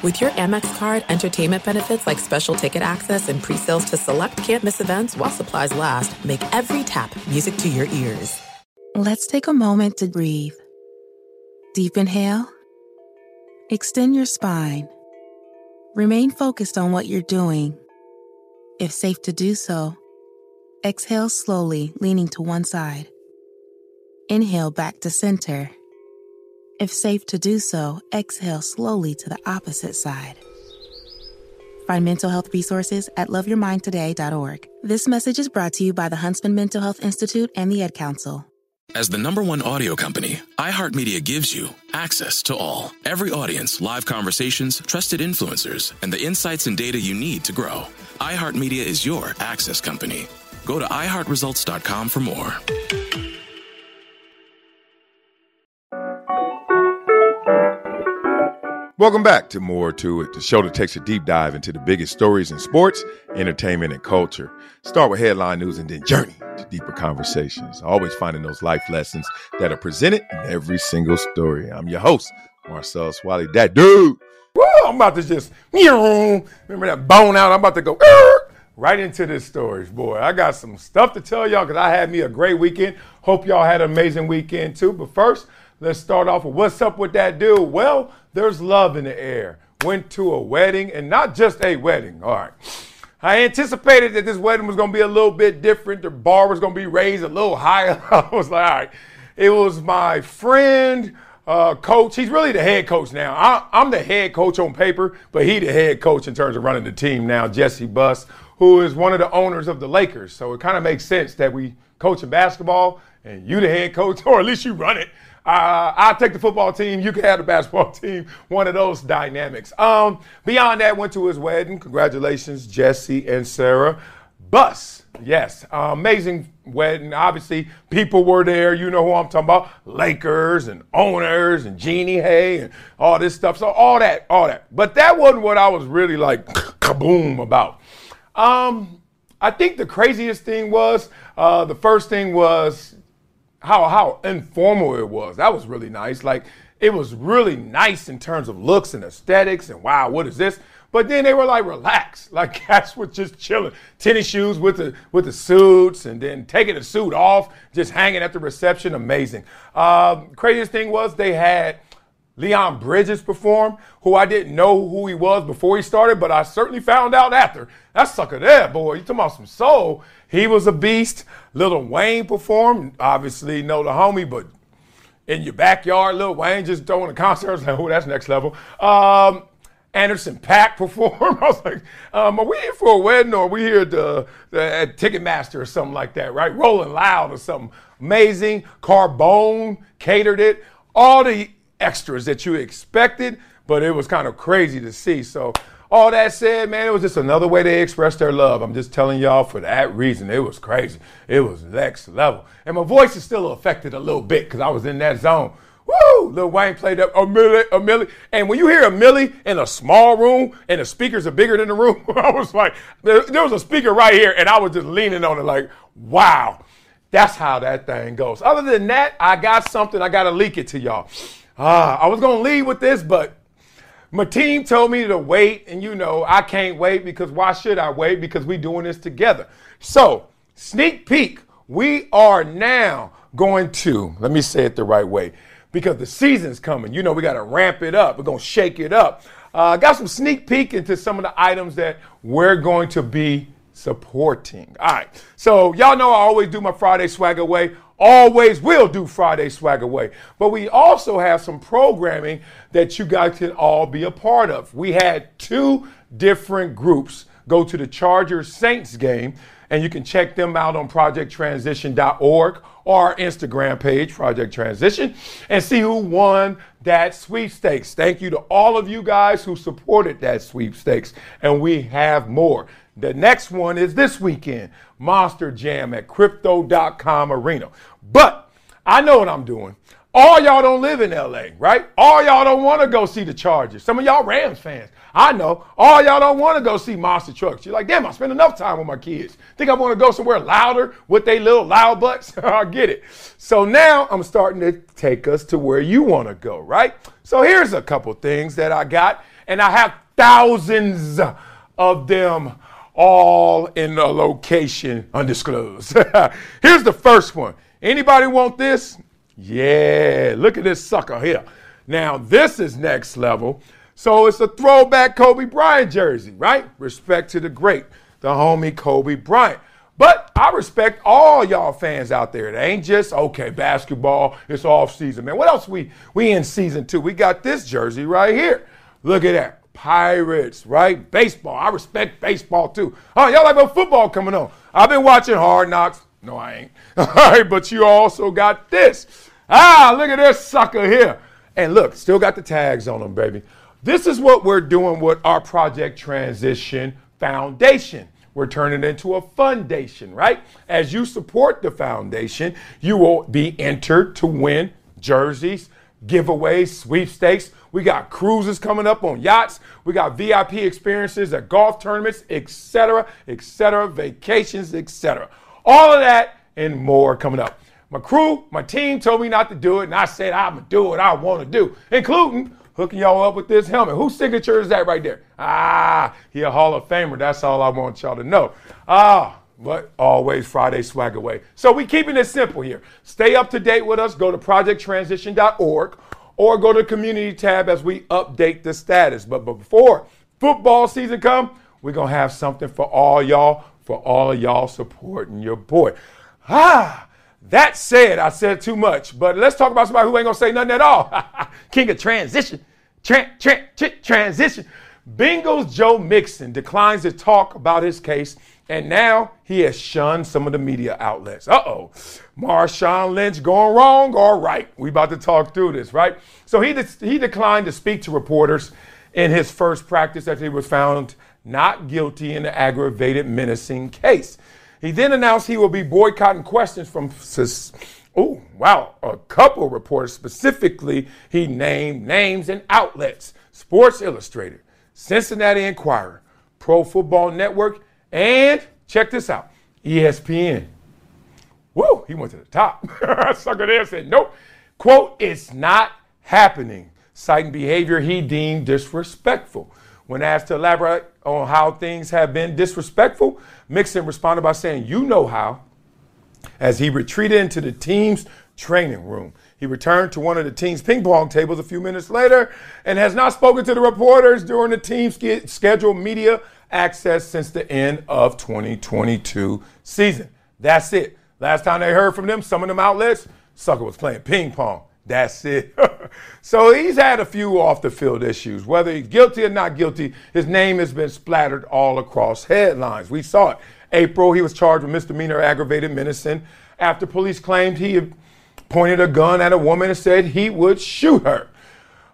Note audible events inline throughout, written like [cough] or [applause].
With your Amex card, entertainment benefits like special ticket access and pre-sales to select campus events while supplies last, make every tap music to your ears. Let's take a moment to breathe. Deep inhale. Extend your spine. Remain focused on what you're doing. If safe to do so, exhale slowly, leaning to one side. Inhale back to center. If safe to do so, exhale slowly to the opposite side. Find mental health resources at loveyourmindtoday.org. This message is brought to you by the Huntsman Mental Health Institute and the Ed Council. As the number one audio company, iHeartMedia gives you access to all. Every audience, live conversations, trusted influencers, and the insights and data you need to grow. iHeartMedia is your access company. Go to iHeartResults.com for more. Welcome back to More to It, the show that takes a deep dive into the biggest stories in sports, entertainment, and culture. Start with headline news and then journey to deeper conversations. Always finding those life lessons that are presented in every single story. I'm your host, Marcellus Wiley. That dude. Woo, I'm about to just, remember that bone out? I'm about to go right into this story. Boy, I got some stuff to tell y'all because I had me a great weekend. Hope y'all had an amazing weekend too. But first, let's start off with what's up with that dude? Well, there's love in the air. Went to a wedding, and not just a wedding. All right. I anticipated that this wedding was going to be a little bit different. The bar was going to be raised a little higher. [laughs] I was like, all right. It was my friend, uh, coach. He's really the head coach now. I, am the head coach on paper, but he the head coach in terms of running the team now. Jesse Buss, who is one of the owners of the Lakers. So it kind of makes sense that we coach in basketball and you the head coach, [laughs] or at least you run it. Uh, I'll take the football team. You can have the basketball [laughs] team. One of those dynamics. Um, beyond that, went to his wedding. Congratulations, Jesse and Sarah. Buss, yes, uh, amazing wedding. Obviously, people were there. You know who I'm talking about: Lakers and owners and Jeannie Hay and all this stuff. So all that, all that. But that wasn't what I was really like [laughs] kaboom about. Um, I think the craziest thing was uh, the first thing was how how informal it was. That was really nice. Like it was really nice in terms of looks and aesthetics and wow, what is this? But then they were like relaxed, [laughs] like cats were just chilling, tennis shoes with the with the suits, and then taking the suit off, just hanging at the reception. Amazing. Um, craziest thing was they had Leon Bridges perform, who I didn't know who he was before he started, but I certainly found out after. That sucker there, boy. You talking about some soul? He was a beast. Lil Wayne performed. Obviously, know the homie, but in your backyard, Lil Wayne just throwing a concert. I was like, oh, that's next level. Um, Anderson .Paak [laughs] performed. I was like, um, are we here for a wedding or are we here at, the, at Ticketmaster or something like that, right? Rolling Loud or something. Amazing. Carbone catered it. All the extras that you expected, but it was kind of crazy to see. So, all that said, man, it was just another way they expressed their love. I'm just telling y'all for that reason. It was crazy. It was next level. And my voice is still affected a little bit because I was in that zone. Woo! Lil Wayne played up a milli, a milli. And when you hear a milli in a small room and the speakers are bigger than the room, [laughs] I was like, there, there was a speaker right here and I was just leaning on it like, wow. That's how that thing goes. Other than that, I got something. I got to leak it to y'all. Ah, I was gonna leave with this, but my team told me to wait, and you know I can't wait because why should I wait? Because we doing this together. So sneak peek, we are now going to let me say it the right way because the season's coming. You know we got to ramp it up. We're gonna shake it up. I uh, got some sneak peek into some of the items that we're going to be supporting. All right. So y'all know I always do my Friday swag away always will do Friday Swag Away. But we also have some programming that you guys can all be a part of. We had two different groups go to the Chargers Saints game, and you can check them out on projecttransition.org or our Instagram page, Project Transition, and see who won that sweepstakes. Thank you to all of you guys who supported that sweepstakes, and we have more. The next one is this weekend, Monster Jam at Crypto.com Arena. But I know what I'm doing. All y'all don't live in LA, right? All y'all don't want to go see the Chargers. Some of y'all Rams fans. I know. All y'all don't want to go see monster trucks. You're like, damn, I spend enough time with my kids. Think I want to go somewhere louder with they little loud butts? [laughs] I get it. So now I'm starting to take us to where you want to go, right? So here's a couple things that I got And I have thousands of them all in a location undisclosed. [laughs] Here's the first one. Anybody want this? Yeah, look at this sucker here. Now, this is next level. So it's a throwback Kobe Bryant jersey, right? Respect to the great, the homie Kobe Bryant. But I respect all y'all fans out there. It ain't just okay basketball. It's off season, man. What else we we in season two? We got this jersey right here. Look at that. Pirates, right? Baseball. I respect baseball too. Oh, y'all like about football coming on? I've been watching Hard Knocks. No, I ain't. [laughs] All right, but you also got this. Ah, look at this sucker here. And look, still got the tags on them, baby. This is what we're doing with our Project Transition Foundation. We're turning it into a foundation, right? As you support the foundation, you will be entered to win jerseys, giveaways, sweepstakes. We got cruises coming up on yachts. We got VIP experiences at golf tournaments, etc., etc., vacations, etc. All of that and more coming up. My crew, my team told me not to do it, and I said I'm gonna do what I want to do, including hooking y'all up with this helmet. Whose signature is that right there? Ah, he a Hall of Famer. That's all I want y'all to know. Ah, but always Friday swag away. So we keeping it simple here. Stay up to date with us. Go to projecttransition.org or go to the community tab as we update the status. But before football season come, we're gonna have something for all y'all, for all of y'all supporting your boy. Ah. That said, I said too much, but let's talk about somebody who ain't gonna say nothing at all. [laughs] King of transition, tra- tra- tra- transition. Bengals Joe Mixon declines to talk about his case, and now he has shunned some of the media outlets. Uh oh, Marshawn Lynch going wrong or right? We about to talk through this, right? So he de- he declined to speak to reporters in his first practice after he was found not guilty in the aggravated menacing case. He then announced he will be boycotting questions from, oh, wow, a couple reporters. Specifically, he named names and outlets Sports Illustrated, Cincinnati Enquirer, Pro Football Network, and check this out ESPN. Woo, he went to the top. [laughs] Sucker there said, nope. Quote, it's not happening, citing behavior he deemed disrespectful. When asked to elaborate on how things have been disrespectful, Mixon responded by saying, You know how. As he retreated into the team's training room, he returned to one of the team's ping pong tables a few minutes later and has not spoken to the reporters during the team's scheduled media access since the end of 2022 season. That's it. Last time they heard from them, some of them outlets, Sucker was playing ping pong. That's it. [laughs] so he's had a few off the field issues. Whether he's guilty or not guilty, his name has been splattered all across headlines. We saw it. April, he was charged with misdemeanor aggravated menacing after police claimed he pointed a gun at a woman and said he would shoot her.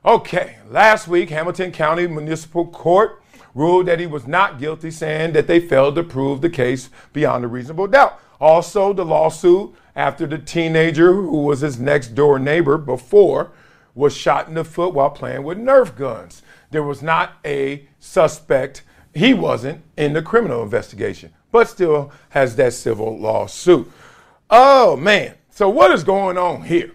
Okay, last week, Hamilton County Municipal Court ruled that he was not guilty, saying that they failed to prove the case beyond a reasonable doubt. Also, the lawsuit after the teenager who was his next door neighbor before was shot in the foot while playing with Nerf guns. There was not a suspect, he wasn't in the criminal investigation, but still has that civil lawsuit. Oh man, so what is going on here?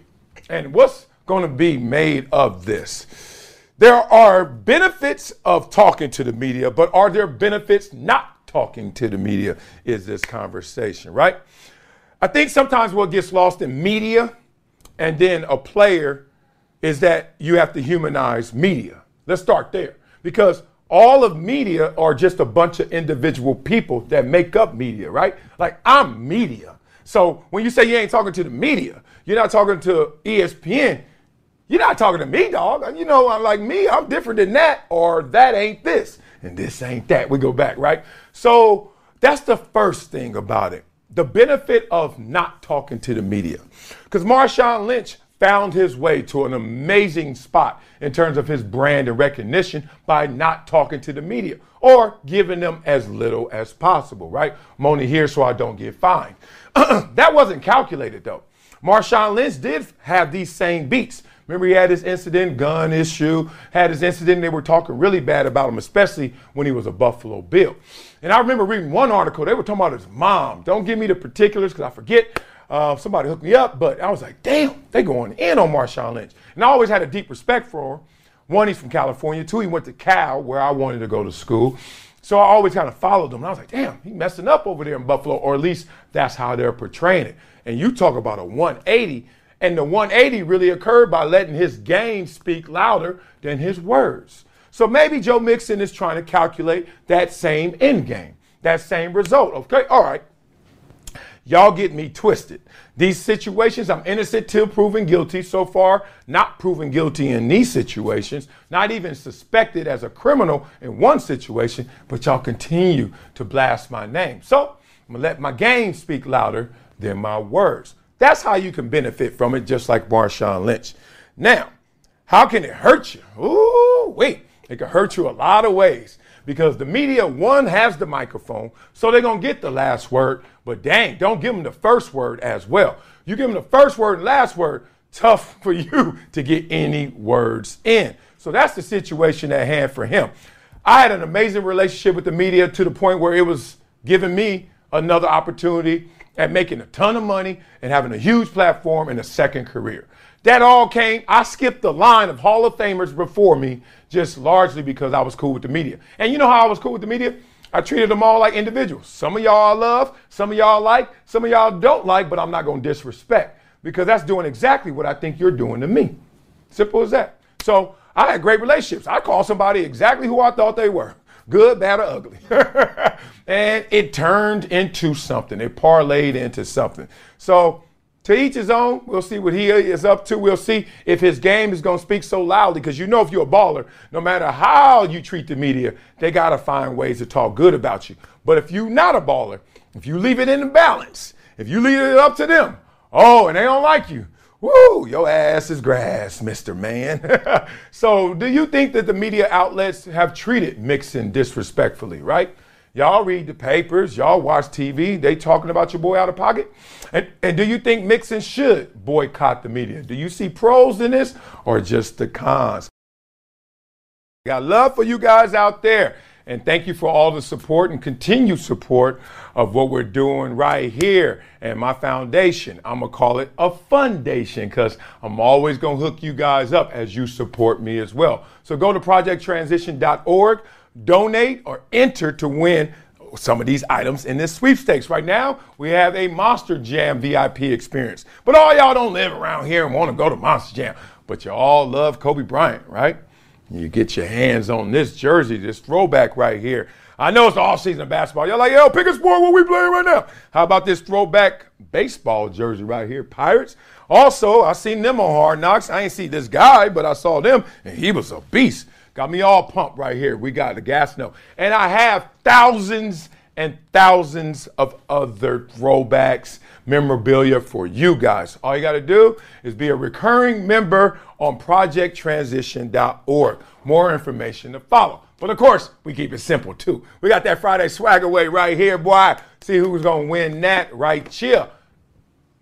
And what's going to be made of this? There are benefits of talking to the media, but are there benefits not talking to the media? Is this conversation, right? I think sometimes what gets lost in media and then a player is that you have to humanize media. Let's start there because all of media are just a bunch of individual people that make up media, right? Like I'm media. So when you say you ain't talking to the media, you're not talking to ESPN, you're not talking to me, dog. You know, I'm like me, I'm different than that, or that ain't this, and this ain't that. We go back, right? So that's the first thing about it the benefit of not talking to the media. Because Marshawn Lynch found his way to an amazing spot in terms of his brand and recognition by not talking to the media or giving them as little as possible, right? I'm only here so I don't get fined. [clears throat] that wasn't calculated though. Marshawn Lynch did have these same beats. Remember, he had his incident, gun issue, had his incident. They were talking really bad about him, especially when he was a Buffalo Bill. And I remember reading one article, they were talking about his mom. Don't give me the particulars because I forget. Uh, somebody hooked me up, but I was like, damn, they going in on Marshawn Lynch. And I always had a deep respect for him. one, he's from California. Two, he went to Cal, where I wanted to go to school. So I always kind of followed him. And I was like, damn, he messing up over there in Buffalo, or at least that's how they're portraying it. And you talk about a 180, and the 180 really occurred by letting his game speak louder than his words. So maybe Joe Mixon is trying to calculate that same end game, that same result. Okay, all right. Y'all get me twisted. These situations, I'm innocent till proven guilty. So far, not proven guilty in these situations, not even suspected as a criminal in one situation, but y'all continue to blast my name. So I'm gonna let my game speak louder than my words. That's how you can benefit from it, just like Marshawn Lynch. Now, how can it hurt you? Ooh, wait. It can hurt you a lot of ways because the media, one, has the microphone, so they're to get the last word. But dang, don't give them the first word as well. You give them the first word and last word, tough [laughs] for you to get any words in. So that's the situation at hand for him. I had an amazing relationship with the media to the point where it was giving me another opportunity at making a ton of money and having a huge platform and a second career. That all came, I skipped the line of Hall of Famers before me just largely because I was cool with the media. And you know how I was cool with the media? I treated them all like individuals. Some of y'all I love, some of y'all like, some of y'all don't like, but I'm not going to disrespect because that's doing exactly what I think you're doing to me. Simple as that. So I had great relationships. I called somebody exactly who I thought they were good, bad, or ugly. [laughs] and it turned into something. It parlayed into something. So to each his own. We'll see what he is up to. We'll see if his game is going to speak so loudly because you know if you're a baller, no matter how you treat the media, they got to find ways to talk good about you. But if you're not a baller, if you leave it in the balance, if you leave it up to them, oh, and they don't like you, woo, your ass is grass, Mr. Man. [laughs] so do you think that the media outlets have treated Mixon disrespectfully, right? Y'all read the papers, y'all watch TV, they talking about your boy out of pocket. And, and do you think Mixon should boycott the media? Do you see pros in this or just the cons? Got love for you guys out there. And thank you for all the support and continued support of what we're doing right here and my foundation. I'm going to call it a foundation because I'm always going to hook you guys up as you support me as well. So go to projecttransition.org donate or enter to win some of these items in this sweepstakes. Right now, we have a Monster Jam VIP experience. But all y'all don't live around here and want to go to Monster Jam, but you all love Kobe Bryant, right? You get your hands on this jersey, this throwback right here. I know it's all season of basketball. Y'all like, yo, pick a sport what we playing right now. How about this throwback baseball jersey right here, Pirates? Also, I seen them on Hard Knocks. I ain't see this guy, but I saw them, and he was a beast. Got me all pumped right here. We got the Gastineau. And I have thousands and thousands of other throwbacks, memorabilia for you guys. All you got to do is be a recurring member on projecttransition.org. More information to follow. But of course, we keep it simple too. We got that Friday swag away right here, boy. See who's going to win that right here.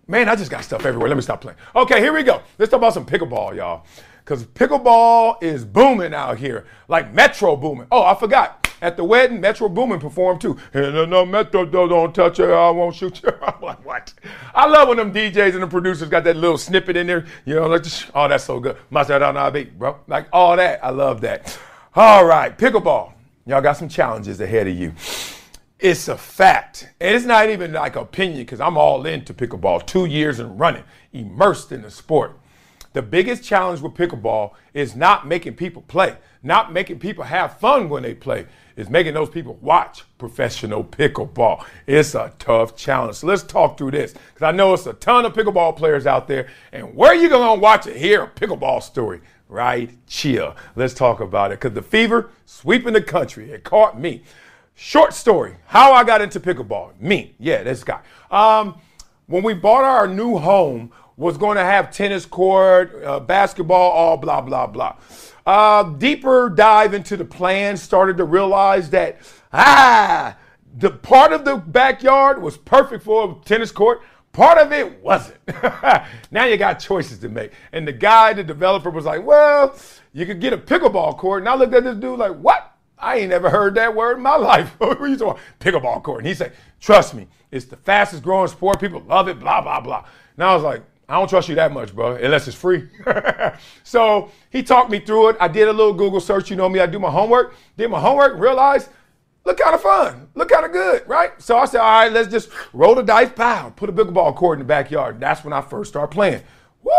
Man, I just got stuff everywhere. Let me stop playing. Okay, here we go. Let's talk about some pickleball, y'all because pickleball is booming out here, like Metro booming. Oh, I forgot. At the wedding, Metro Boomin performed too. And no, no, Metro don't touch her, I won't shoot you. [laughs] I'm like, what? I love when them DJs and the producers got that little snippet in there. You know, like, [laughs] oh, that's so good. Beat, bro. Like all that. I love that. All right, pickleball. Y'all got some challenges ahead of you. It's a fact. And it's not even like opinion because I'm all into pickleball. Two years and running, immersed in the sport. The biggest challenge with pickleball is not making people play, not making people have fun when they play. Is making those people watch professional pickleball. It's a tough challenge. So let's talk through this because I know it's a ton of pickleball players out there. And where are you to watch it? Hear a pickleball story right chill. Let's talk about it because the fever sweeping the country. It caught me. Short story: How I got into pickleball. Me, yeah, this guy. Um, when we bought our new home, was going to have tennis court, uh, basketball, all blah, blah, blah. Uh, deeper dive into the plan, started to realize that, ah, the part of the backyard was perfect for a tennis court. Part of it wasn't. [laughs] now you got choices to make. And the guy, the developer, was like, well, you could get a pickleball court. And I looked at this dude like, what? I ain't never heard that word in my [laughs] life. [laughs] what you talking Pickleball court. And he said, trust me, it's the fastest growing sport. People love it, blah, blah, blah. And I was like, I don't trust you that much, bro, unless it's free. [laughs] so he talked me through it. I did a little Google search. You know me, I do my homework. Did my homework, realized, look kind of fun, look kind of good, right? So I said, all right, let's just roll the dice, pow, put a pickleball court in the backyard. That's when I first started playing. Woo!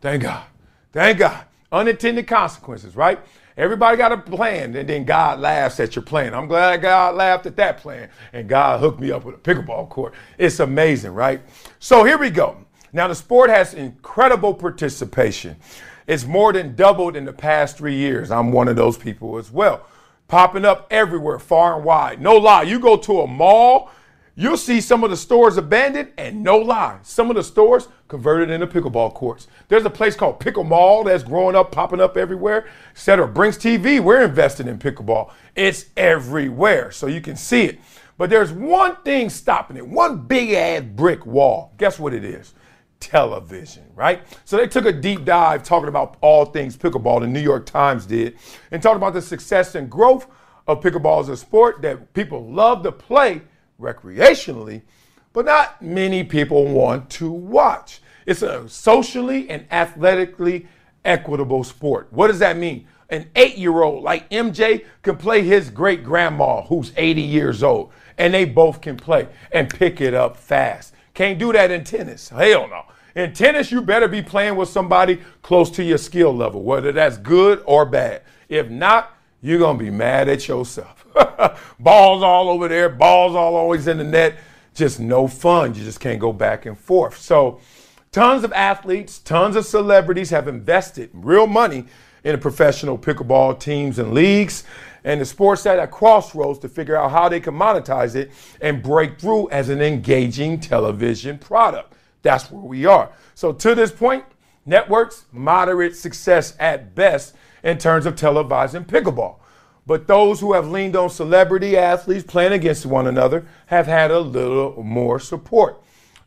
Thank God. Thank God. Unintended consequences, right? Everybody got a plan, and then God laughs at your plan. I'm glad God laughed at that plan, and God hooked me up with a pickleball court. It's amazing, right? So here we go. Now, the sport has incredible participation. It's more than doubled in the past three years. I'm one of those people as well. Popping up everywhere, far and wide. No lie, you go to a mall, you'll see some of the stores abandoned, and no lie, some of the stores converted into pickleball courts. There's a place called Pickle Mall that's growing up, popping up everywhere, etc. Brinks TV, we're invested in pickleball. It's everywhere, so you can see it. But there's one thing stopping it, one big ass brick wall. Guess what it is? Television, right? So they took a deep dive talking about all things pickleball, the New York Times did, and talked about the success and growth of pickleball as a sport that people love to play recreationally, but not many people want to watch. It's a socially and athletically equitable sport. What does that mean? An eight year old like MJ can play his great grandma who's 80 years old, and they both can play and pick it up fast. Can't do that in tennis. Hell no. In tennis, you better be playing with somebody close to your skill level, whether that's good or bad. If not, you're going to be mad at yourself. [laughs] balls all over there, balls all always in the net. Just no fun. You just can't go back and forth. So, tons of athletes, tons of celebrities have invested real money in the professional pickleball teams and leagues. And the sports at a crossroads to figure out how they can monetize it and break through as an engaging television product. That's where we are. So, to this point, networks, moderate success at best in terms of televising pickleball. But those who have leaned on celebrity athletes playing against one another have had a little more support.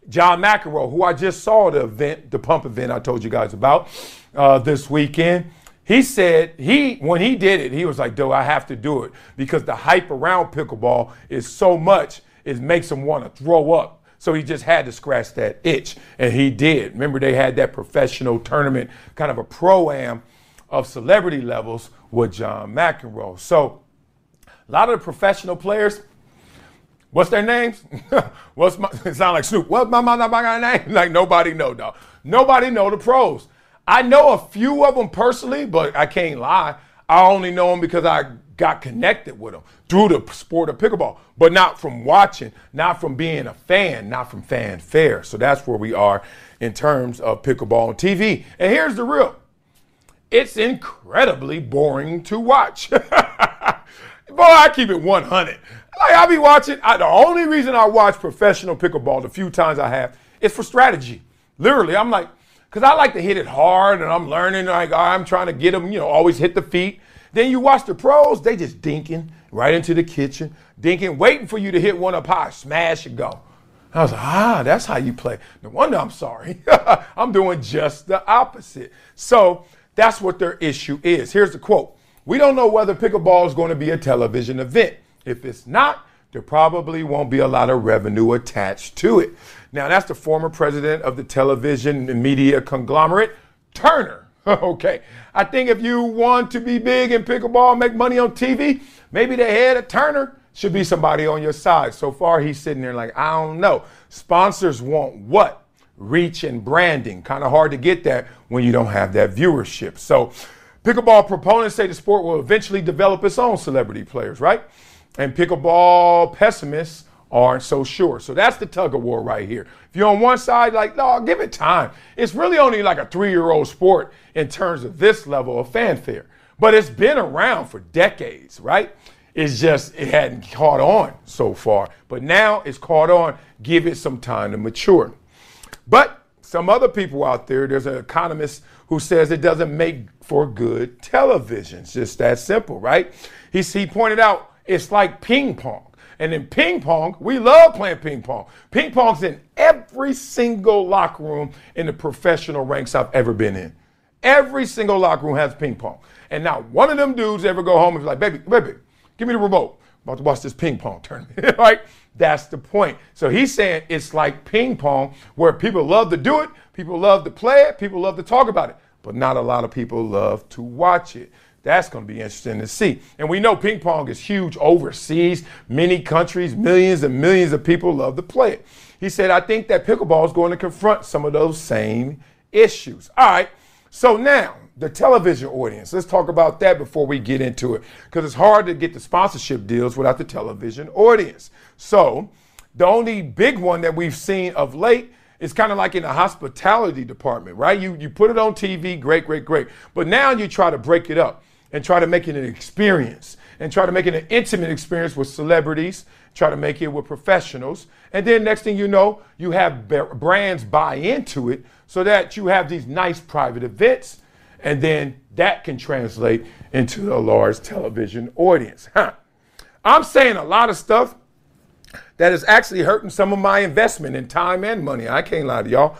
John McEnroe, who I just saw the event, the pump event I told you guys about uh, this weekend, he said he when he did it, he was like, "Do I have to do it?" Because the hype around pickleball is so much, it makes him want to throw up. So he just had to scratch that itch, and he did. Remember, they had that professional tournament, kind of a pro am of celebrity levels with John McEnroe. So a lot of the professional players, what's their names? [laughs] what's my [laughs] it sound like Snoop? What's my, my, my, my name? [laughs] Like nobody know, dog. Nobody know the pros. I know a few of them personally, but I can't lie. I only know them because I got connected with them through the sport of pickleball, but not from watching, not from being a fan, not from fanfare. So that's where we are in terms of pickleball on TV. And here's the real it's incredibly boring to watch. [laughs] Boy, I keep it 100. Like I be watching. I, the only reason I watch professional pickleball, the few times I have, is for strategy. Literally, I'm like, because I like to hit it hard, and I'm learning. Like I'm trying to get them, you know, always hit the feet. Then you watch the pros; they just dinking right into the kitchen, dinking, waiting for you to hit one up high, smash and go. I was like, ah, that's how you play. No wonder I'm sorry. [laughs] I'm doing just the opposite. So that's what their issue is. Here's the quote We don't know whether pickleball is going to be a television event. If it's not, there probably won't be a lot of revenue attached to it. Now, that's the former president of the television media conglomerate, Turner. [laughs] okay. I think if you want to be big in pickleball, make money on TV, maybe the head of Turner should be somebody on your side. So far, he's sitting there like, I don't know. Sponsors want what? reach and branding. Kind of hard to get that when you don't have that viewership. So, pickleball proponents say the sport will eventually develop its own celebrity players, right? And pickleball pessimists aren't so sure. So that's the tug of war right here. If you're on one side, like, no, give it time. It's really only like a three year old sport in terms of this level of fanfare, but it's been around for decades, right? It's just, it hadn't caught on so far. But now it's caught on. Give it some time to mature. But some other people out there, there's an economist who says it doesn't make for good television. It's just that simple, right? He, he pointed out it's like ping pong. And in ping pong, we love playing ping pong. Ping pong's in every single locker room in the professional ranks I've ever been in. Every single locker room has ping pong. And now one of them dudes ever go home and be like, baby, baby, give me the remote. i about to watch this ping pong tournament, [laughs] right? That's the point. So he's saying it's like ping pong where people love to do it, people love to play it, people love to talk about it, but not a lot of people love to watch it. That's going to be interesting to see. And we know ping pong is huge overseas. Many countries, millions and millions of people love to play it. He said, I think that pickleball is going to confront some of those same issues. All right. So now, the television audience. Let's talk about that before we get into it because it's hard to get the sponsorship deals without the television audience. So, the only big one that we've seen of late is kind of like in the hospitality department, right? You you put it on TV, great, great, great. But now you try to break it up and try to make it an experience and try to make it an intimate experience with celebrities, try to make it with professionals. And then next thing you know, you have brands buy into it so that you have these nice private events and then that can translate into a large television audience. Huh. I'm saying a lot of stuff that is actually hurting some of my investment in time and money. I can't lie to y'all.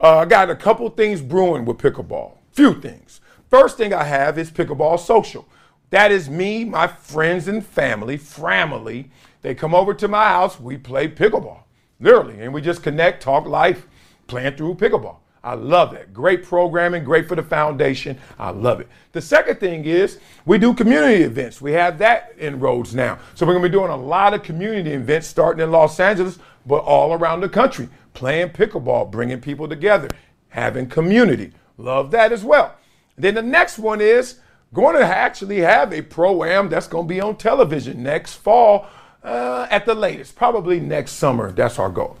Uh, I got a couple things brewing with pickleball. Few things. First thing I have is pickleball social. That is me, my friends and family, family. They come over to my house, we play pickleball, literally, and we just connect, talk life, playing through pickleball. I love that. Great programming, great for the foundation. I love it. The second thing is we do community events. We have that inroads now. So we're going to be doing a lot of community events starting in Los Angeles, but all around the country, playing pickleball, bringing people together, having community. Love that as well. Then the next one is going to actually have a pro am that's going to be on television next fall uh, at the latest, probably next summer. That's our goal.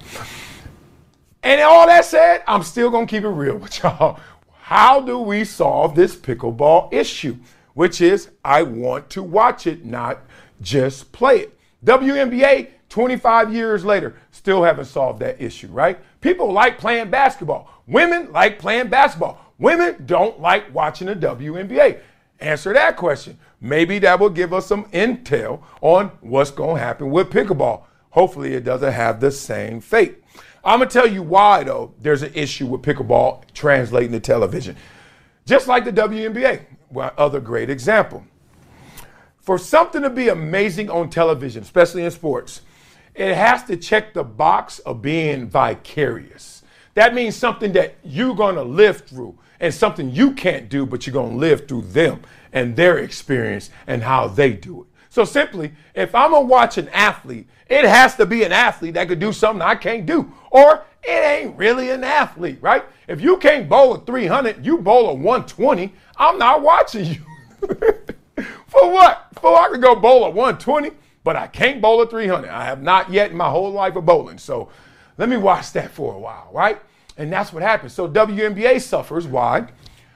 And all that said, I'm still going to keep it real with [laughs] y'all. How do we solve this pickleball issue? Which is, I want to watch it, not just play it. WNBA, 25 years later, still haven't solved that issue, right? People like playing basketball. Women like playing basketball. Women don't like watching the WNBA. Answer that question. Maybe that will give us some intel on what's going to happen with pickleball. Hopefully, it doesn't have the same fate. I'm gonna tell you why though. There's an issue with pickleball translating to television, just like the WNBA. Well, other great example. For something to be amazing on television, especially in sports, it has to check the box of being vicarious. That means something that you're gonna live through and something you can't do, but you're gonna live through them and their experience and how they do it. So simply, if I'm gonna watch an athlete it has to be an athlete that could do something I can't do. Or it ain't really an athlete, right? If you can't bowl a 300, you bowl a 120, I'm not watching you. [laughs] For what? For I could go bowl a 120, but I can't bowl a 300. I have not yet in my whole life of bowling. So let me watch that for a while, right? And that's what happens. So WNBA suffers. Why?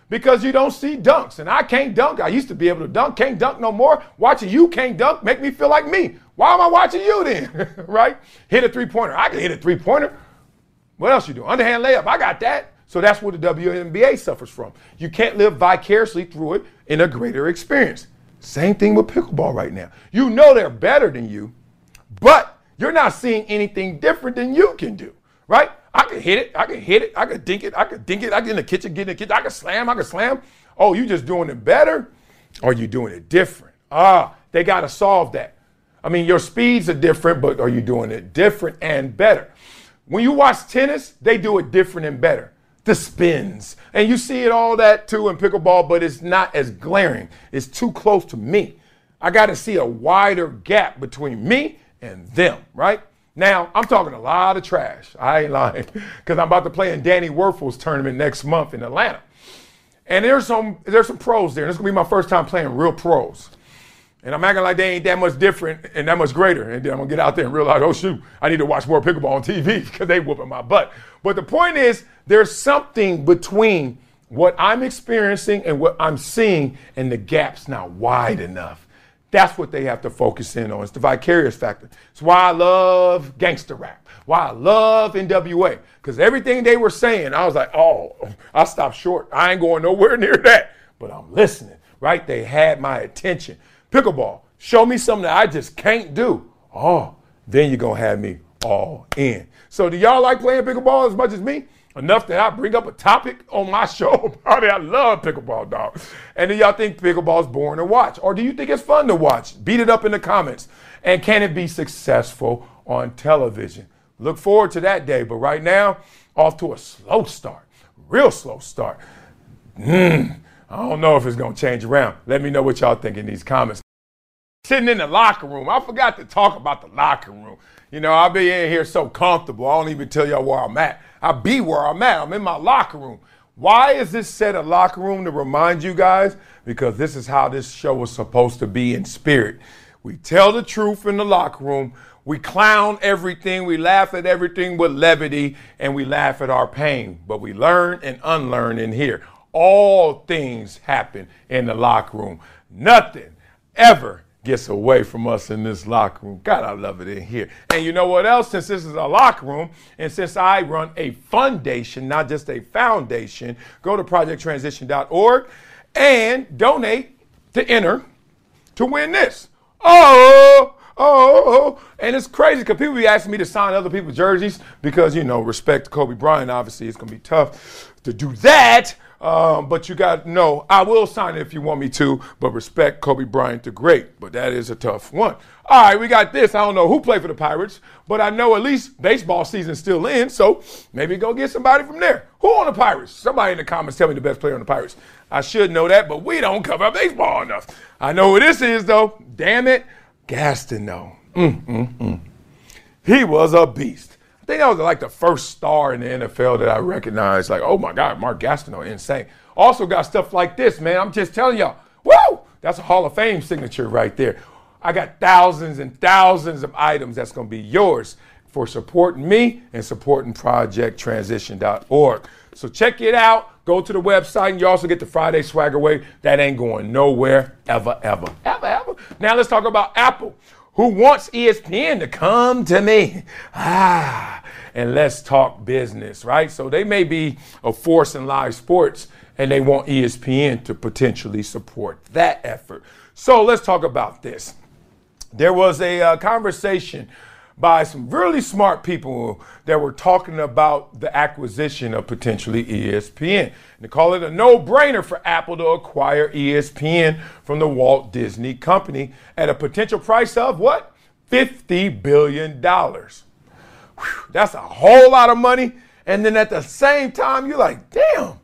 Because you don't see dunks. And I can't dunk. I used to be able to dunk, can't dunk no more. Watching you can't dunk make me feel like me. Why am I watching you then? [laughs] right? Hit a three pointer. I can hit a three pointer. What else you do? Underhand layup. I got that. So that's what the WNBA suffers from. You can't live vicariously through it in a greater experience. Same thing with pickleball right now. You know they're better than you, but you're not seeing anything different than you can do, right? I can hit it, I can hit it, I can dink it, I can dink it, I get in the kitchen, get in the kitchen, I can slam, I can slam. Oh, you just doing it better or you doing it different? Ah, they got to solve that. I mean, your speeds are different, but are you doing it different and better? When you watch tennis, they do it different and better. The spins. And you see it all that too in pickleball, but it's not as glaring. It's too close to me. I got to see a wider gap between me and them, right? Now, I'm talking a lot of trash. I ain't lying. Because I'm about to play in Danny Werfel's tournament next month in Atlanta. And there's some there's some pros there. This is gonna be my first time playing real pros. And I'm acting like they ain't that much different and that much greater. And then I'm gonna get out there and realize, oh shoot, I need to watch more pickleball on TV because [laughs] they whooping my butt. But the point is, there's something between what I'm experiencing and what I'm seeing, and the gap's not wide enough. That's what they have to focus in on. It's the vicarious factor. It's why I love gangster rap. Why I love NWA. Because everything they were saying, I was like, oh, I stopped short. I ain't going nowhere [laughs] near that. But I'm listening, right? They had my attention. Pickleball. Show me something that I just can't do. Oh, then you're going to have me all in. So, do y'all like playing pickleball as much as me? Enough that I bring up a topic on my show [laughs] about it. I love pickleball, dog. And do y'all think pickleball is boring to watch? Or do you think it's fun to watch? Beat it up in the comments. And can it be successful on television? Look forward to that day. But right now, off to a slow start, real slow start. Mm, I don't know if it's going to change around. Let me know what y'all think in these comments. Sitting in the locker room. I forgot to talk about the locker room. You know, I'll be in here so comfortable. I don't even tell y'all where I'm at. I be where I'm at. I'm in my locker room. Why is this set a locker room to remind you guys? Because this is how this show was supposed to be in spirit. We tell the truth in the locker room. We clown everything. We laugh at everything with levity and we laugh at our pain. But we learn and unlearn in here. All things happen in the locker room. Nothing ever gets away from us in this locker room. God, I love it in here. And you know what else? Since this is a locker room, and since I run a foundation, not just a foundation, go to projecttransition.org and donate to enter to win this. Oh, oh, oh. and it's crazy because people be asking me to sign other people's jerseys because, you know, respect to Kobe Bryant, obviously, it's going to be tough to do that. Um, but you got no. I will sign it if you want me to, but respect Kobe Bryant the Great. But that is a tough one. All right, we got this. I don't know who played for the Pirates, but I know at least baseball season's still in, so maybe go get somebody from there. Who on the Pirates? Somebody in the comments tell me the best player on the Pirates. I should know that, but we don't cover baseball enough. I know who this is, though. Damn it. Gastineau. Mm, mm, mm. He was a beast. I think that was like the first star in the NFL that I recognized. Like, oh my God, Mark Gastineau, insane. Also got stuff like this, man. I'm just telling y'all. Woo! That's a Hall of Fame signature right there. I got thousands and thousands of items that's going to be yours for supporting me and supporting projecttransition.org. So check it out. Go to the website and you also get the Friday swagger away. That ain't going nowhere ever, ever, ever, ever. Now let's talk about Apple, who wants ESPN to come to me. Ah, and let's talk business, right? So they may be a force in live sports and they want ESPN to potentially support that effort. So let's talk about this. There was a uh, conversation by some really smart people that were talking about the acquisition of potentially ESPN. And they call it a no brainer for Apple to acquire ESPN from the Walt Disney Company at a potential price of what? $50 billion. Whew, that's a whole lot of money. And then at the same time, you're like, damn,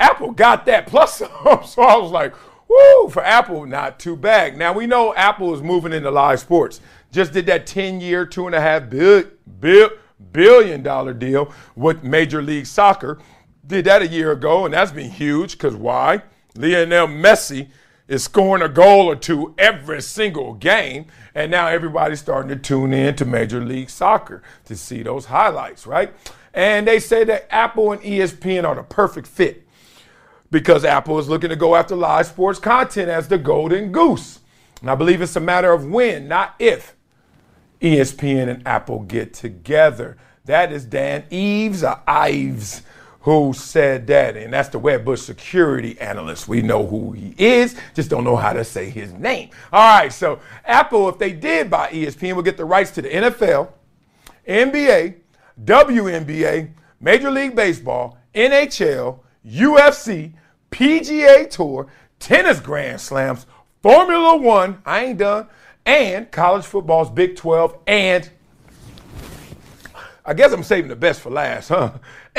Apple got that plus [laughs] some. so I was like, whoo, for Apple, not too bad. Now we know Apple is moving into live sports just did that 10 year, two and a half bill, bill, billion dollar deal with Major League Soccer. Did that a year ago, and that's been huge because why? Lionel Messi is scoring a goal or two every single game, and now everybody's starting to tune in to Major League Soccer to see those highlights, right? And they say that Apple and ESPN are the perfect fit because Apple is looking to go after live sports content as the golden goose. And I believe it's a matter of when, not if. ESPN and Apple get together. That is Dan Eves or Ives who said that, and that's the Wedbush security analyst. We know who he is, just don't know how to say his name. All right, so Apple, if they did buy ESPN, would get the rights to the NFL, NBA, WNBA, Major League Baseball, NHL, UFC, PGA Tour, tennis Grand Slams, Formula One. I ain't done and college football's Big 12, and I guess I'm saving the best for last, huh?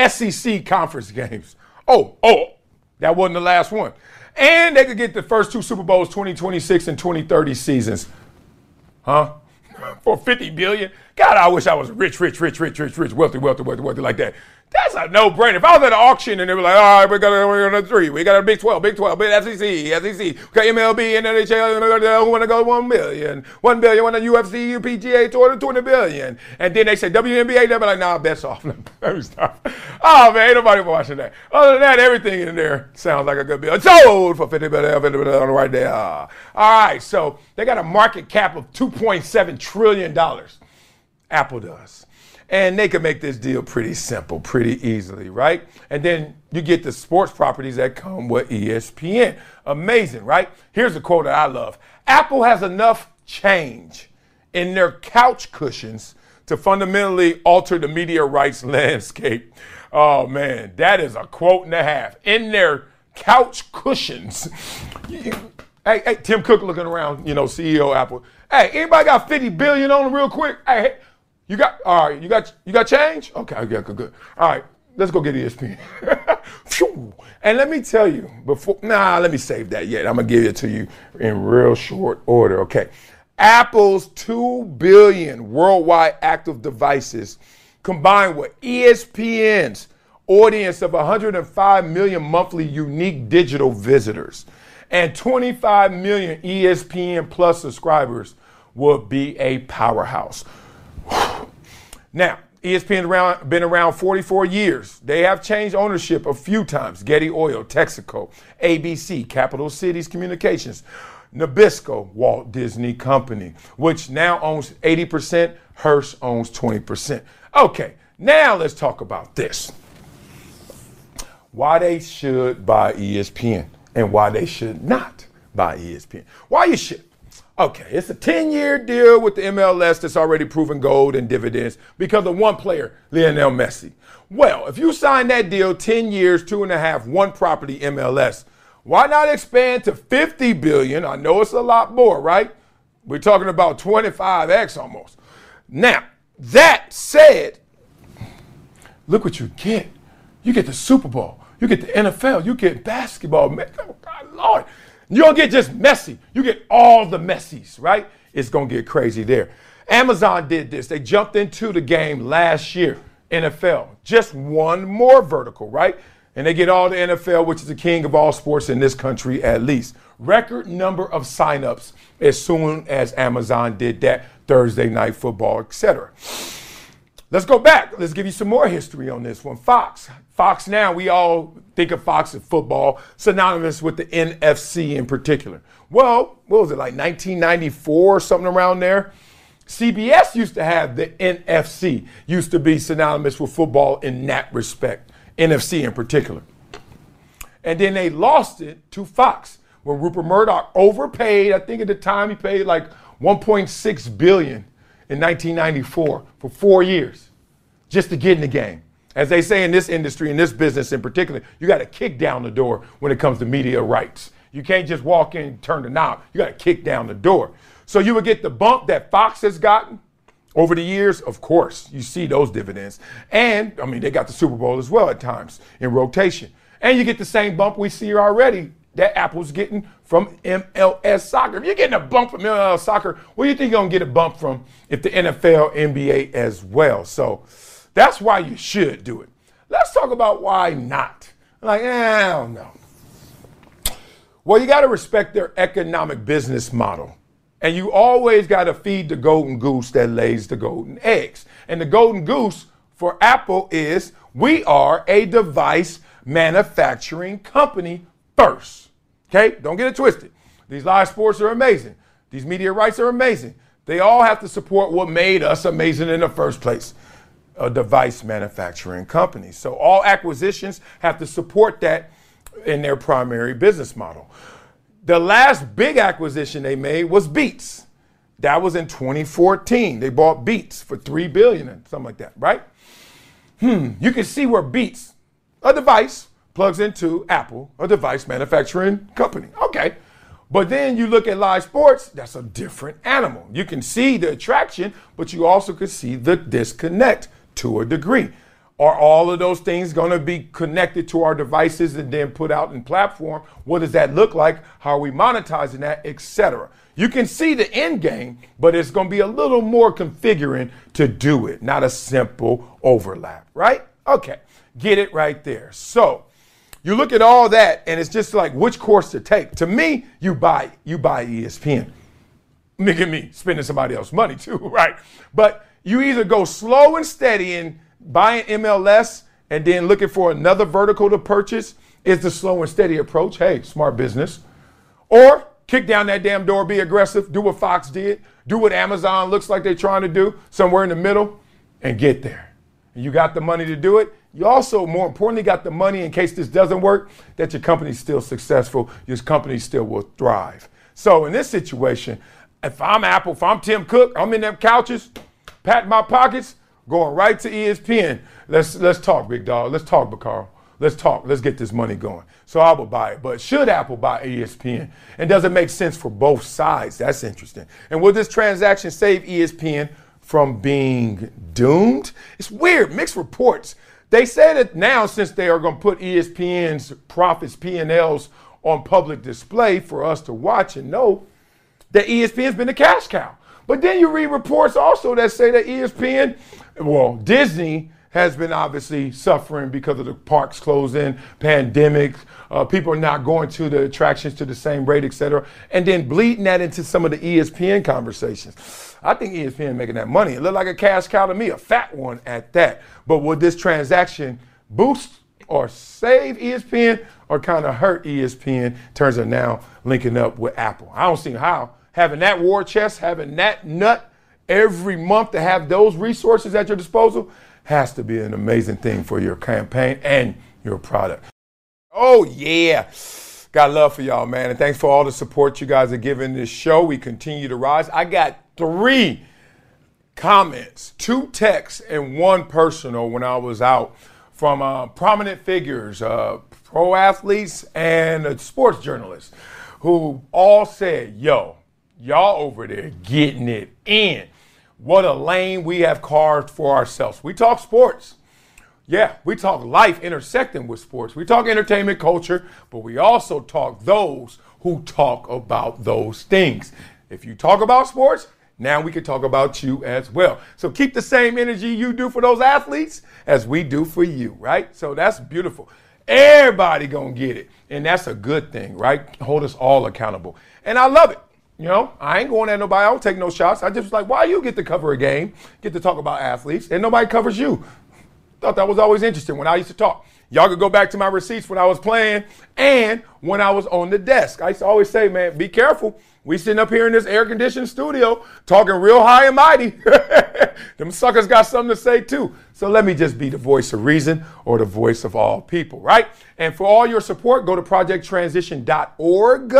SEC conference games. Oh, oh, that wasn't the last one. And they could get the first two Super Bowls 2026 and 2030 seasons. Huh? [laughs] For 50 billion? God, I wish I was rich, rich, rich, rich, rich, rich, wealthy, wealthy, wealthy, wealthy like that. That's a no-brainer. If I was at an auction and they were like, all right, we got a, we got a three, we got a Big 12, Big 12, Big SEC, SEC, we got MLB and NHL, who want to go one million, one billion, want a UFC, UPGA, 20, 20 billion. And then they say WNBA, they'll be like, nah, bets off. Let me stop. Oh, man, ain't nobody watching that. Other than that, everything in there sounds like a good bill. It's Sold for 50 billion, 50 billion right there. All right, so they got a market cap of $2.7 trillion. Apple does. And they can make this deal pretty simple, pretty easily, right? And then you get the sports properties that come with ESPN. Amazing, right? Here's a quote that I love Apple has enough change in their couch cushions to fundamentally alter the media rights landscape. Oh man, that is a quote and a half. In their couch cushions. Hey, hey, Tim Cook looking around, you know, CEO Apple. Hey, anybody got 50 billion on them real quick? Hey, you got all right, you got you got change? Okay, good, good. All right, let's go get ESPN. [laughs] and let me tell you, before nah, let me save that yet. I'm gonna give it to you in real short order. Okay. Apple's 2 billion worldwide active devices combined with ESPN's audience of 105 million monthly unique digital visitors and 25 million ESPN Plus subscribers would be a powerhouse. [sighs] now, ESPN around, been around 44 years. They have changed ownership a few times. Getty Oil, Texaco, ABC, Capital Cities Communications, Nabisco, Walt Disney Company, which now owns 80%. Hearst owns 20%. Okay, now let's talk about this. Why they should buy ESPN and why they should not buy ESPN. Why you should. Okay, it's a 10 year deal with the MLS that's already proven gold and dividends because of one player, Lionel Messi. Well, if you sign that deal 10 years, two and a half, one property MLS, why not expand to 50 billion? I know it's a lot more, right? We're talking about 25x almost. Now, that said, look what you get. You get the Super Bowl. You get the NFL. You get basketball. Oh God, Lord. You don't get just Messi, You get all the messies, right? It's going to get crazy there. Amazon did this. They jumped into the game last year, NFL. Just one more vertical, right? And they get all the NFL, which is the king of all sports in this country at least. Record number of signups as soon as Amazon did that Thursday night football, etc. Let's go back. Let's give you some more history on this one. Fox. Fox now, we all think of Fox as football, synonymous with the NFC in particular. Well, what was it, like 1994 or something around there? CBS used to have the NFC, used to be synonymous with football in that respect, NFC in particular. And then they lost it to Fox when Rupert Murdoch overpaid. I think at the time he paid like 1.6 billion in 1994 for four years just to get in the game. As they say in this industry, in this business in particular, you got to kick down the door when it comes to media rights. You can't just walk in and turn the knob. You got to kick down the door. So you would get the bump that Fox has gotten over the years. Of course, you see those dividends. And, I mean, they got the Super Bowl as well at times in rotation. And you get the same bump we see here already that Apple's getting from MLS soccer. If you're getting a bump from MLS soccer, what do you think you're going to get a bump from if the NFL, NBA as well? So that's why you should do it. Let's talk about why not. Like, eh, I don't know. Well, you got to respect their economic business model. And you always got to feed the golden goose that lays the golden eggs. And the golden goose for Apple is we are a device manufacturing company first. Okay? Don't get it twisted. These live sports are amazing. These media rights are amazing. They all have to support what made us amazing in the first place a device manufacturing company. So all acquisitions have to support that in their primary business model. The last big acquisition they made was Beats. That was in 2014. They bought Beats for 3 billion and something like that, right? Hmm, you can see where Beats, a device plugs into Apple, a device manufacturing company. Okay. But then you look at live sports, that's a different animal. You can see the attraction, but you also can see the disconnect to a degree. Are all of those things going to be connected to our devices and then put out in platform? What does that look like? How are we monetizing that, etc. You can see the end game, but it's going to be a little more configuring to do it, not a simple overlap, right? Okay, get it right there. So, you look at all that and it's just like which course to take. To me, you buy you buy ESPN. Look at me spending somebody else's money too, [laughs] right? But you either go slow and steady and buying MLS and then looking for another vertical to purchase is the slow and steady approach. Hey, smart business. Or kick down that damn door, be aggressive, do what Fox did, do what Amazon looks like they're trying to do, somewhere in the middle, and get there. You got the money to do it. You also, more importantly, got the money in case this doesn't work, that your company's still successful, your company still will thrive. So in this situation, if I'm Apple, if I'm Tim Cook, I'm in them couches, patting my pockets, going right to ESPN. Let's let's talk, big dog. Let's talk, Pitaro. Let's talk. Let's get this money going. So I would buy it. But should Apple buy ESPN? And does it make sense for both sides? That's interesting. And will this transaction save ESPN from being doomed? It's weird. Mixed reports. They say that now, since they are going to put ESPN's profits, P&Ls, on public display for us to watch and know that ESPN's been a cash cow. But then you read reports also that say that ESPN, well, Disney has been obviously suffering because of the parks closing, pandemic, uh, people are not going to the attractions to the same rate, et cetera, and then bleeding that into some of the ESPN conversations. I think ESPN making that money. It looked like a cash cow to me, a fat one at that. But would this transaction boost or save ESPN or kind of hurt ESPN? Turns are now linking up with Apple. I don't see how having that war chest, having that nut every month to have those resources at your disposal has to be an amazing thing for your campaign and your product. Oh, yeah. Got love for y'all, man. And thanks for all the support you guys are giving this show. We continue to rise. I got three comments, two texts, and one personal when I was out from uh, prominent figures, uh, pro athletes, and sports journalists who all said, yo, y'all over there getting it in. What a lane we have carved for ourselves. We talk sports. Yeah, we talk life intersecting with sports. We talk entertainment culture, but we also talk those who talk about those things. If you talk about sports, now we can talk about you as well. So keep the same energy you do for those athletes as we do for you, right? So that's beautiful. Everybody gonna get it. And that's a good thing, right? Hold us all accountable. And I love it. You know, I ain't going at nobody. I don't take no shots. I just was like, why you get to cover a game, get to talk about athletes, and nobody covers you? Thought that was always interesting when I used to talk. Y'all could go back to my receipts when I was playing and when I was on the desk. I used to always say, man, be careful. We sitting up here in this air conditioned studio talking real high and mighty. [laughs] Them suckers got something to say too. So let me just be the voice of reason or the voice of all people, right? And for all your support, go to projecttransition.org.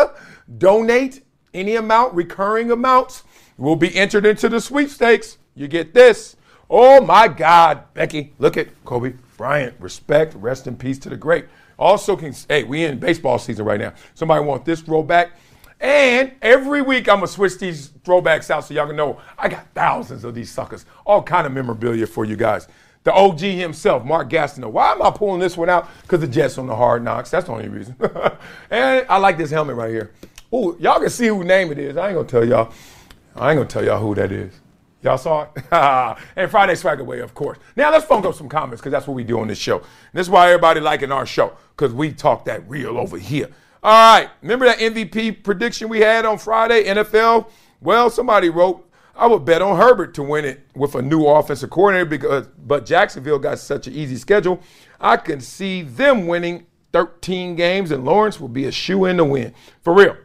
Donate any amount, recurring amounts, will be entered into the sweepstakes. You get this. Oh my God, Becky, look at Kobe Bryant. Respect, rest in peace to the great. Also, can hey, we in baseball season right now. Somebody want this throwback? And every week I'm gonna switch these throwbacks out so y'all can know I got thousands of these suckers, all kind of memorabilia for you guys. The OG himself, Mark Gastineau. Why am I pulling this one out? Because the Jets on the hard knocks. That's the only reason. [laughs] and I like this helmet right here. Ooh, y'all can see who name it is. I ain't gonna tell y'all. I ain't gonna tell y'all who that is. Y'all saw it? [laughs] and Friday Swag Away, of course. Now let's phone up some comments because that's what we do on this show. And this is why everybody liking our show because we talk that real over here. All right, remember that MVP prediction we had on Friday, NFL? Well, somebody wrote, I would bet on Herbert to win it with a new offensive coordinator because, but Jacksonville got such an easy schedule. I can see them winning 13 games, and Lawrence will be a shoe in to win. For real.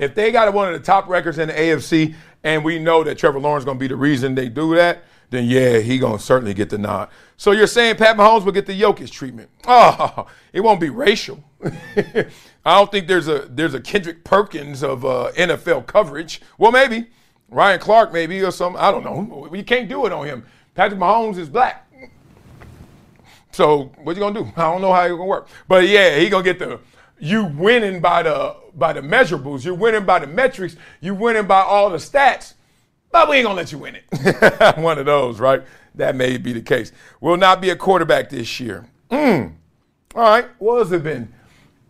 If they got one of the top records in the AFC, and we know that Trevor Lawrence is going to be the reason they do that, then yeah, he going to certainly get the nod. So you're saying Pat Mahomes will get the Jokic treatment? [laughs] Oh, it won't be racial. [laughs] I don't think there's a there's a Kendrick Perkins of uh, NFL coverage. Well, maybe Ryan Clark, maybe or something. I don't know. You can't do it on him. Patrick Mahomes is black. So what you gonna do? I don't know how it's gonna work. But yeah, he gonna get the you winning by the by the measurables, you're winning by the metrics, you're winning by all the stats, but we ain't gonna let you win it. [laughs] One of those, right? That may be the case. Will not be a quarterback this year. Mm. All right, what has it been?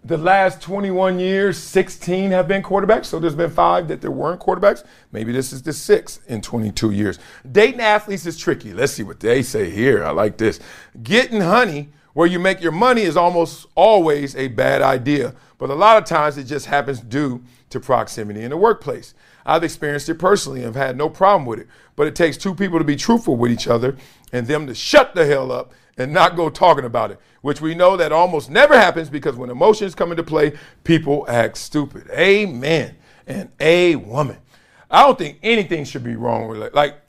The last 21 years, 16 have been quarterbacks. So there's been five that there weren't quarterbacks. Maybe this is the sixth in 22 years. Dating athletes is tricky. Let's see what they say here. I like this. Getting honey where you make your money is almost always a bad idea, but a lot of times it just happens due to proximity in the workplace. I've experienced it personally and have had no problem with it, but it takes two people to be truthful with each other and them to shut the hell up and not go talking about it, which we know that almost never happens because when emotions come into play, people act stupid. Amen. And a woman. I don't think anything should be wrong with it. Like,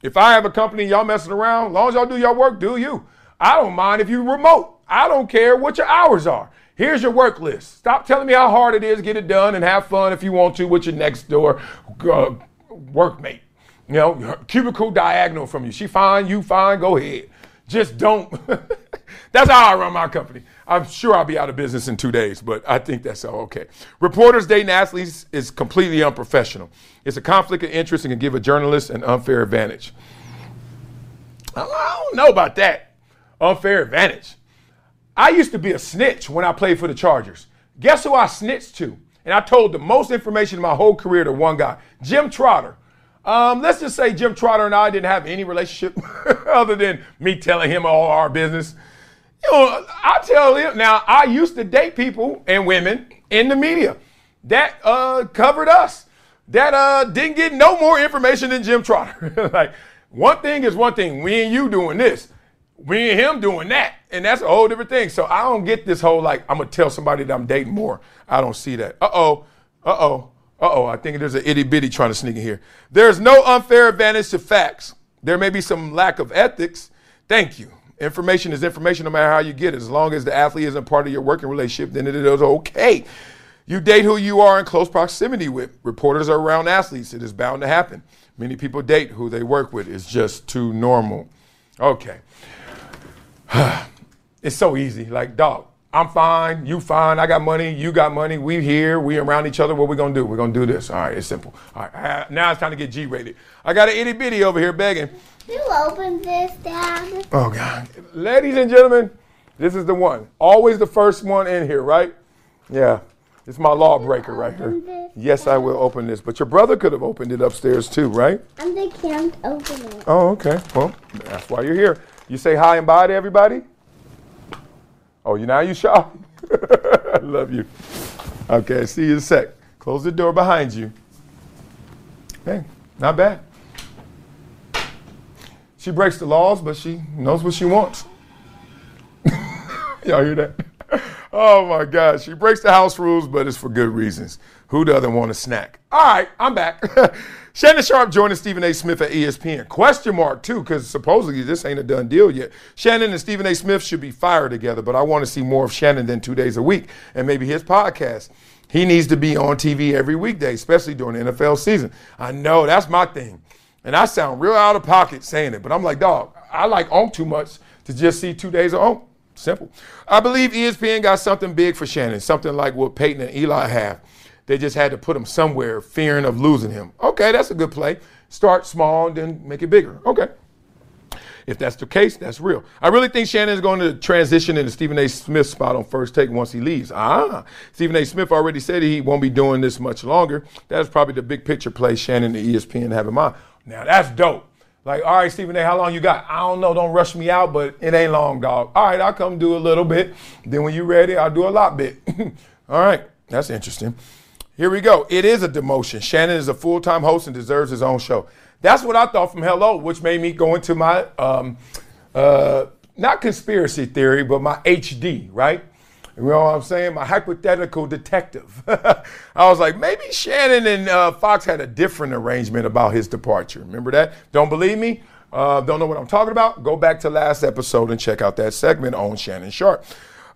if I have a company, y'all messing around, as long as y'all do your work, do you. I don't mind if you remote. I don't care what your hours are. Here's your work list. Stop telling me how hard it is. Get it done and have fun if you want to with your next door uh, workmate. You know, cubicle diagonal from you. She fine, you fine, go ahead. Just don't [laughs] That's how I run my company. I'm sure I'll be out of business in two days, but I think that's all okay. Reporters dating athletes is completely unprofessional. It's a conflict of interest and can give a journalist an unfair advantage. I don't know about that. Unfair advantage. I used to be a snitch when I played for the Chargers. Guess who I snitched to? And I told the most information in my whole career to one guy, Jim Trotter. Um, let's just say Jim Trotter and I didn't have any relationship [laughs] other than me telling him all our business. You know, I tell him now. I used to date people and women in the media that uh, covered us. That uh, didn't get no more information than Jim Trotter. [laughs] like one thing is one thing. We and you doing this. We and him doing that. And that's a whole different thing. So I don't get this whole like I'm gonna tell somebody that I'm dating more. I don't see that. Uh oh. Uh oh. Uh oh. I think there's an itty bitty trying to sneak in here. There's no unfair advantage to facts. There may be some lack of ethics. Thank you. Information is information no matter how you get it. As long as the athlete isn't part of your working relationship, then it is okay. You date who you are in close proximity with. Reporters are around athletes. It is bound to happen. Many people date who they work with. It's just too normal. Okay. [sighs] it's so easy. Like, dog, I'm fine, you fine, I got money, you got money, we here, we around each other. What we gonna do? We're gonna do this. All right, it's simple. All right, now it's time to get G rated. I got an itty bitty over here begging. You open this, Dad. Oh God, ladies and gentlemen, this is the one. Always the first one in here, right? Yeah, it's my lawbreaker right here. Yes, I will open this, but your brother could have opened it upstairs too, right? And they can't open it. Oh, okay. Well, that's why you're here. You say hi and bye to everybody. Oh, you now you shy? [laughs] I love you. Okay, see you in a sec. Close the door behind you. Hey, not bad. She breaks the laws, but she knows what she wants. [laughs] Y'all hear that? Oh my God. She breaks the house rules, but it's for good reasons. Who doesn't want a snack? All right, I'm back. [laughs] Shannon Sharpe joining Stephen A. Smith at ESPN. Question mark, too, because supposedly this ain't a done deal yet. Shannon and Stephen A. Smith should be fired together, but I want to see more of Shannon than two days a week and maybe his podcast. He needs to be on TV every weekday, especially during the NFL season. I know, that's my thing. And I sound real out of pocket saying it, but I'm like, dog, I like on too much to just see two days of on. Simple. I believe ESPN got something big for Shannon, something like what Peyton and Eli have. They just had to put him somewhere, fearing of losing him. Okay, that's a good play. Start small and then make it bigger. Okay. If that's the case, that's real. I really think Shannon is going to transition into Stephen A. Smith's spot on first take once he leaves. Ah, Stephen A. Smith already said he won't be doing this much longer. That's probably the big picture play Shannon and the ESPN have in mind. Now that's dope. Like, all right, Stephen A., how long you got? I don't know. Don't rush me out, but it ain't long, dog. All right, I'll come do a little bit. Then when you ready, I'll do a lot bit. [laughs] all right, that's interesting. Here we go. It is a demotion. Shannon is a full time host and deserves his own show. That's what I thought from Hello, which made me go into my, um, uh, not conspiracy theory, but my HD, right? You know what I'm saying? My hypothetical detective. [laughs] I was like, maybe Shannon and uh, Fox had a different arrangement about his departure. Remember that? Don't believe me? Uh, don't know what I'm talking about? Go back to last episode and check out that segment on Shannon Sharpe.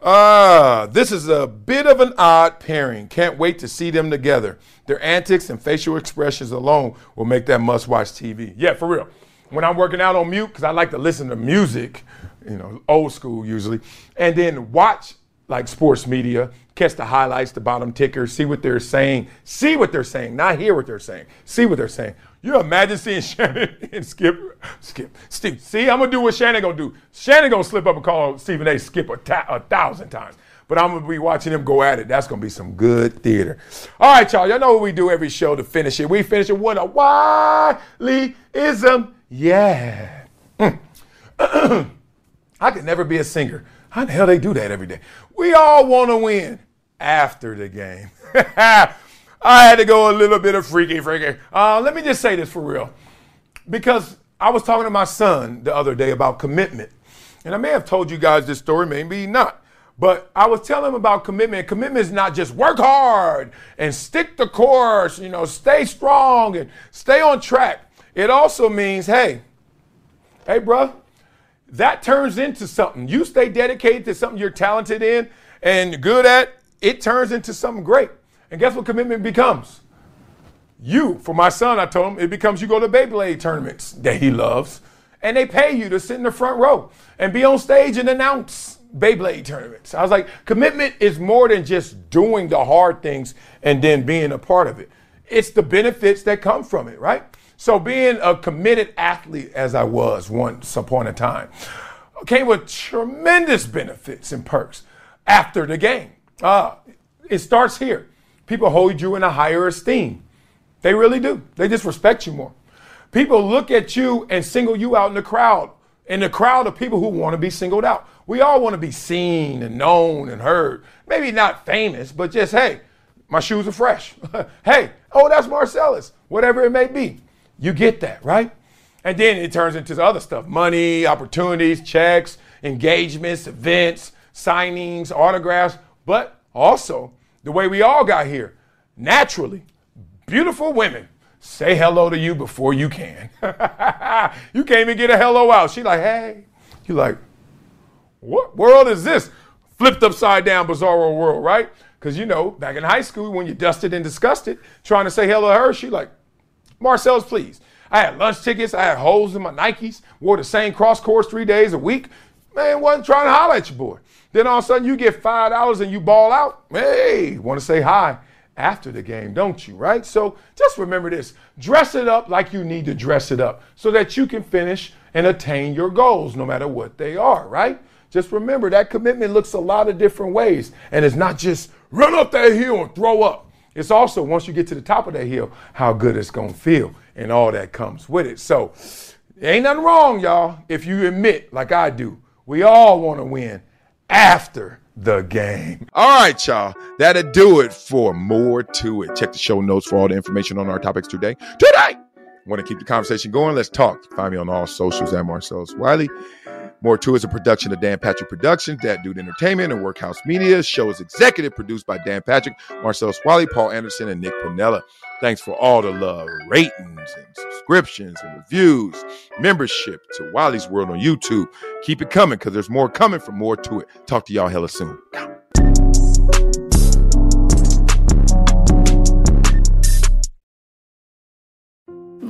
Ah, this is a bit of an odd pairing. Can't wait to see them together. Their antics and facial expressions alone will make that must watch TV. Yeah, for real. When I'm working out on mute, because I like to listen to music, you know, old school usually, and then watch like sports media, catch the highlights, the bottom ticker, see what they're saying, see what they're saying, not hear what they're saying, see what they're saying. You imagine seeing Shannon and Skip, Skip, Steve. See, I'm gonna do what Shannon gonna do. Shannon gonna slip up and call Stephen A. Skip a, ta- a thousand times. But I'm gonna be watching him go at it. That's gonna be some good theater. All right, y'all. Y'all know what we do every show to finish it. We finish it with a Wileyism. Yeah. [clears throat] I could never be a singer. How the hell they do that every day? We all want to win after the game. [laughs] I had to go a little bit of freaky, freaky. Uh, let me just say this for real. Because I was talking to my son the other day about commitment. And I may have told you guys this story, maybe not. But I was telling him about commitment. Commitment is not just work hard and stick the course, you know, stay strong and stay on track. It also means, hey, hey, bro, that turns into something. You stay dedicated to something you're talented in and good at, it turns into something great. And guess what commitment becomes? You, for my son, I told him, it becomes you go to Beyblade tournaments that he loves, and they pay you to sit in the front row and be on stage and announce Beyblade tournaments. I was like, commitment is more than just doing the hard things and then being a part of it. It's the benefits that come from it, right? So being a committed athlete as I was once upon a time came with tremendous benefits and perks after the game. Uh, it starts here. People hold you in a higher esteem. They really do. They just respect you more. People look at you and single you out in the crowd, in the crowd of people who want to be singled out. We all want to be seen and known and heard. Maybe not famous, but just, hey, my shoes are fresh. [laughs] hey, oh, that's Marcellus, whatever it may be. You get that, right? And then it turns into other stuff money, opportunities, checks, engagements, events, signings, autographs, but also the way we all got here naturally beautiful women say hello to you before you can. [laughs] you can't even get a hello out. She like, hey. You like, what world is this? Flipped upside down bizarro world, right? Because you know, back in high school, when you dusted and disgusted, trying to say hello to her, she like, Marcellus, please. I had lunch tickets, I had holes in my Nikes, wore the same cross course three days a week. Man, wasn't trying to holler at your boy. Then all of a sudden you get five dollars and you ball out. Hey, want to say hi after the game, don't you? Right? So just remember this dress it up like you need to dress it up so that you can finish and attain your goals no matter what they are, right? Just remember that commitment looks a lot of different ways. And it's not just run up that hill and throw up. It's also, once you get to the top of that hill, how good it's to feel and all that comes with it. So, ain't nothing wrong, y'all, if you admit, like I do, we all want to win after the game. All right, y'all. That'll do it for more to it. Check the show notes for all the information on our topics today. Today! Want to keep the conversation going? Let's talk. Find me on all socials at Marcellus Wiley. More to is a production of Dan Patrick Productions, Dat Dude Entertainment, and Workhouse Media. Show is executive produced by Dan Patrick, Marcellus Wiley, Paul Anderson, and Nick Pinella. Thanks for all the love, ratings, and subscriptions, and reviews, membership to Wiley's World on YouTube. Keep it coming because there's more coming for more to it. Talk to y'all hella soon.